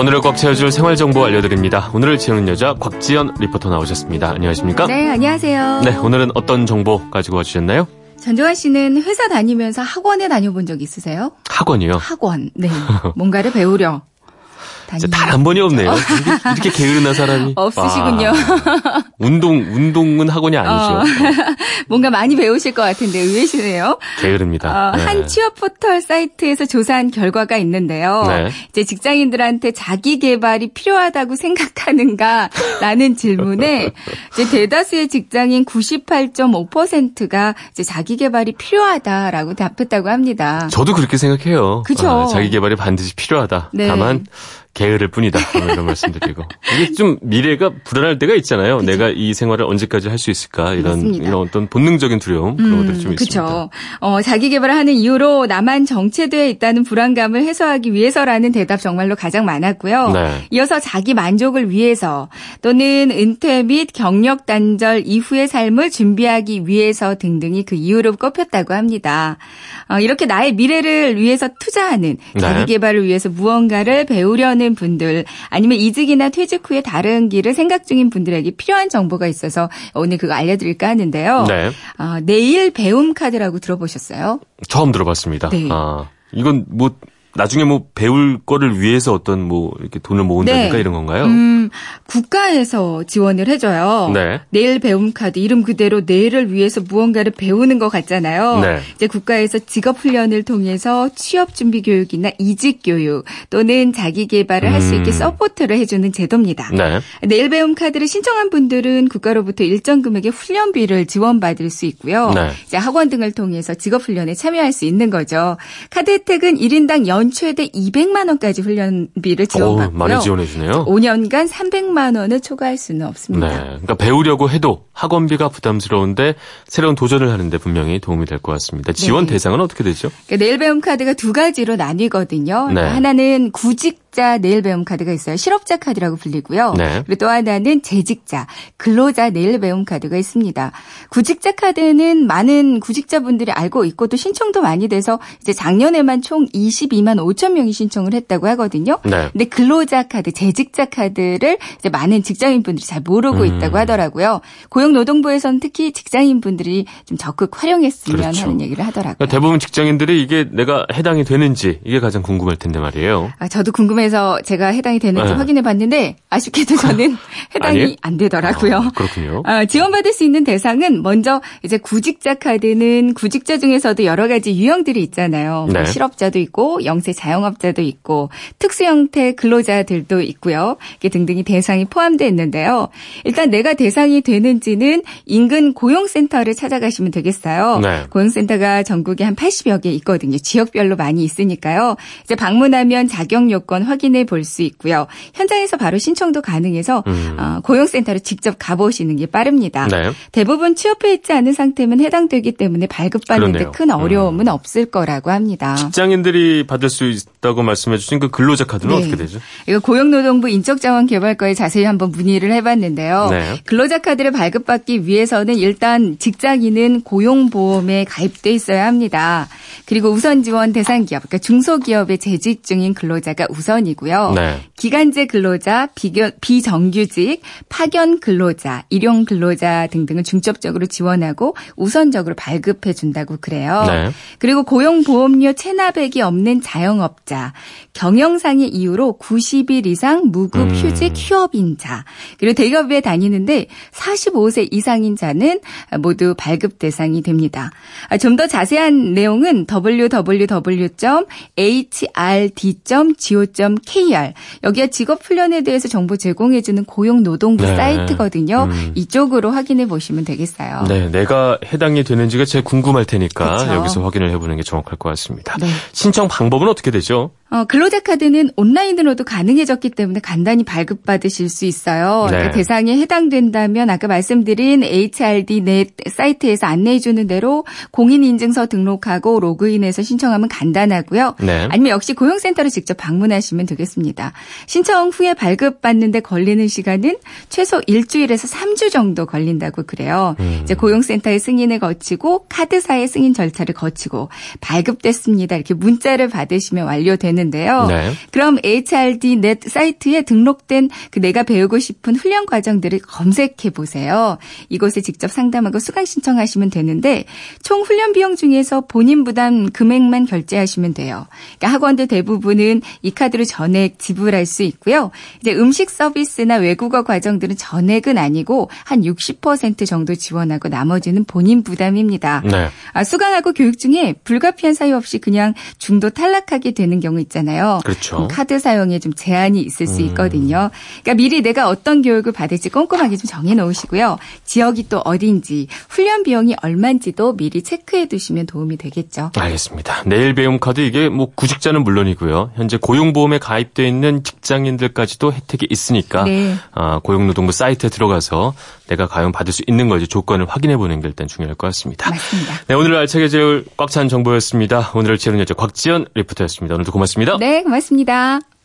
오늘을 꽉 채워줄 생활 정보 알려드립니다. 오늘을 채우는 여자 곽지연 리포터 나오셨습니다. 안녕하십니까? 네, 안녕하세요. 네, 오늘은 어떤 정보 가지고 와주셨나요? 전조환 씨는 회사 다니면서 학원에 다녀본 적 있으세요? 학원이요? 학원. 네. 뭔가를 배우려. 단한 번이 없네요. 이렇게, 게으르나 사람이. 없으시군요. 와, 운동, 운동은 학원이 아니죠. 어. 뭔가 많이 배우실 것 같은데 의외시네요. 게으릅니다. 어, 네. 한 취업 포털 사이트에서 조사한 결과가 있는데요. 네. 이제 직장인들한테 자기 개발이 필요하다고 생각하는가? 라는 질문에 이제 대다수의 직장인 98.5%가 이제 자기 개발이 필요하다라고 답했다고 합니다. 저도 그렇게 생각해요. 그죠. 아, 자기 개발이 반드시 필요하다. 네. 다만 게으를 뿐이다. 이런 말씀드리고. 이게 좀 미래가 불안할 때가 있잖아요. 그쵸? 내가 이 생활을 언제까지 할 수 있을까? 이런, 이런 어떤 본능적인 두려움, 그런 음, 것들이 좀 그쵸. 있습니다. 어, 자기 개발을 하는 이유로 나만 정체되어 있다는 불안감을 해소하기 위해서라는 대답 정말로 가장 많았고요. 네. 이어서 자기 만족을 위해서 또는 은퇴 및 경력 단절 이후의 삶을 준비하기 위해서 등등이 그 이유로 꼽혔다고 합니다. 어, 이렇게 나의 미래를 위해서 투자하는 자기 네. 개발을 위해서 무언가를 배우려는 하는 분들 아니면 이직이나 퇴직 후에 다른 길을 생각 중인 분들에게 필요한 정보가 있어서 오늘 그거 알려드릴까 하는데요. 네. 어, 내일 배움 카드라고 들어보셨어요? 처음 들어봤습니다. 네. 아, 이건 뭐 나중에 뭐 배울 거를 위해서 어떤 뭐 이렇게 돈을 모은다든가 네. 이런 건가요? 음, 국가에서 지원을 해줘요. 네. 내일 배움 카드 이름 그대로 내일을 위해서 무언가를 배우는 것 같잖아요. 네. 이제 국가에서 직업 훈련을 통해서 취업 준비 교육이나 이직 교육 또는 자기 개발을 음. 할수 있게 support를 해주는 제도입니다. 네. 내일 배움 카드를 신청한 분들은 국가로부터 일정 금액의 훈련비를 지원받을 수 있고요. 네. 이제 학원 등을 통해서 직업 훈련에 참여할 수 있는 거죠. 카드 혜택은 1인당 연 최대 200만 원까지 훈련비를 지원받고요. 오, 많이 지원해 주네요. 5년간 300만 원을 초과할 수는 없습니다. 네. 그러니까 배우려고 해도 학원비가 부담스러운데 새로운 도전을 하는데 분명히 도움이 될 것 같습니다. 지원 네. 대상은 어떻게 되죠? 그러니까 내일 배움 카드가 두 가지로 나뉘거든요. 네. 하나는 구직 재직자 내일 배움 카드가 있어요. 실업자 카드라고 불리고요. 네. 그리고 또 하나는 재직자, 근로자 내일 배움 카드가 있습니다. 구직자 카드는 많은 구직자분들이 알고 있고 또 신청도 많이 돼서 이제 작년에만 총 22만 5천 명이 신청을 했다고 하거든요. 네. 근데 근로자 카드, 재직자 카드를 이제 많은 직장인분들이 잘 모르고 음. 있다고 하더라고요. 고용노동부에서는 특히 직장인분들이 좀 적극 활용했으면 그렇죠. 하는 얘기를 하더라고요. 그러니까 대부분 직장인들이 이게 내가 해당이 되는지 이게 가장 궁금할 텐데 말이에요. 아, 저도 궁금해 궁금해서 제가 해당이 되는지 네. 확인해 봤는데 아쉽게도 저는 해당이 안 되더라고요. 아, 그렇군요. 아, 지원받을 수 있는 대상은 먼저 이제 구직자 카드는 구직자 중에서도 여러 가지 유형들이 있잖아요. 뭐 네. 실업자도 있고 영세 자영업자도 있고 특수 형태 근로자들도 있고요. 이게 등등이 대상이 포함되어 있는데요. 일단 내가 대상이 되는지는 인근 고용센터를 찾아가시면 되겠어요. 네. 고용센터가 전국에 한 80여 개 있거든요. 지역별로 많이 있으니까요. 이제 방문하면 자격 요건 확인해 볼 수 있고요. 현장에서 바로 신청도 가능해서 음. 어, 고용센터로 직접 가보시는 게 빠릅니다. 네. 대부분 취업해 있지 않은 상태면 해당되기 때문에 발급받는 데 큰 어려움은 음. 없을 거라고 합니다. 직장인들이 받을 수 있다고 말씀해 주신 그 근로자 카드는 네. 어떻게 되죠? 이거 고용노동부 인적자원개발과에 자세히 한번 문의를 해봤는데요. 네. 근로자 카드를 발급받기 위해서는 일단 직장인은 고용보험에 가입돼 있어야 합니다. 그리고 우선 지원 대상 기업, 그러니까 중소기업에 재직 중인 근로자가 우선 우선이고요. 네. 기간제 근로자, 비정규직, 파견 근로자, 일용 근로자 등등을 중점적으로 지원하고 우선적으로 발급해 준다고 그래요. 네. 그리고 고용보험료 체납액이 없는 자영업자, 경영상의 이유로 90일 이상 무급 음. 휴직 휴업인자, 그리고 대기업에 다니는데 45세 이상인 자는 모두 발급 대상이 됩니다. 아, 좀더 자세한 내용은 www.hrd.go go.kr 여기가 직업 훈련에 대해서 정보 제공해 주는 고용노동부 네. 사이트거든요. 음. 이쪽으로 확인해 보시면 되겠어요. 네, 내가 해당이 되는지가 제일 궁금할 테니까 그쵸. 여기서 확인을 해보는 게 정확할 것 같습니다. 네. 신청 방법은 어떻게 되죠? 어, 근로자 카드는 온라인으로도 가능해졌기 때문에 간단히 발급받으실 수 있어요. 네. 그러니까 대상에 해당된다면 아까 말씀드린 HRD 넷 사이트에서 안내해 주는 대로 공인인증서 등록하고 로그인해서 신청하면 간단하고요. 네. 아니면 역시 고용센터를 직접 방문하시면 되겠습니다. 신청 후에 발급받는데 걸리는 시간은 최소 일주일에서 3주 정도 걸린다고 그래요. 음. 이제 고용센터의 승인을 거치고 카드사의 승인 절차를 거치고 발급됐습니다. 이렇게 문자를 받으시면 완료되는 되는데요. 네. 그럼 HRD 넷 사이트에 등록된 그 내가 배우고 싶은 훈련 과정들을 검색해 보세요. 이곳에 직접 상담하고 수강 신청하시면 되는데 총 훈련 비용 중에서 본인 부담 금액만 결제하시면 돼요. 그러니까 학원들 대부분은 이 카드로 전액 지불할 수 있고요. 이제 음식 서비스나 외국어 과정들은 전액은 아니고 한 60% 정도 지원하고 나머지는 본인 부담입니다. 네. 아, 수강하고 교육 중에 불가피한 사유 없이 그냥 중도 탈락하게 되는 경우 있잖아요. 그렇죠. 카드 사용에 좀 제한이 있을 수 음. 있거든요. 그러니까 미리 내가 어떤 교육을 받을지 꼼꼼하게 좀 정해 놓으시고요. 지역이 또 어딘지, 훈련 비용이 얼마인지도 미리 체크해 두시면 도움이 되겠죠. 알겠습니다. 내일 배움 카드 이게 뭐 구직자는 물론이고요. 현재 고용보험에 가입돼 있는 직장인들까지도 혜택이 있으니까 네. 아, 고용노동부 사이트에 들어가서 내가 과연 받을 수 있는 건지 조건을 확인해 보는 게 일단 중요할 것 같습니다. 맞습니다. 네, 오늘 알차게 재울 꽉 찬 정보였습니다. 오늘을 채우는 여자 곽지연 리포터였습니다. 오늘도 고맙습니다. 네, 고맙습니다.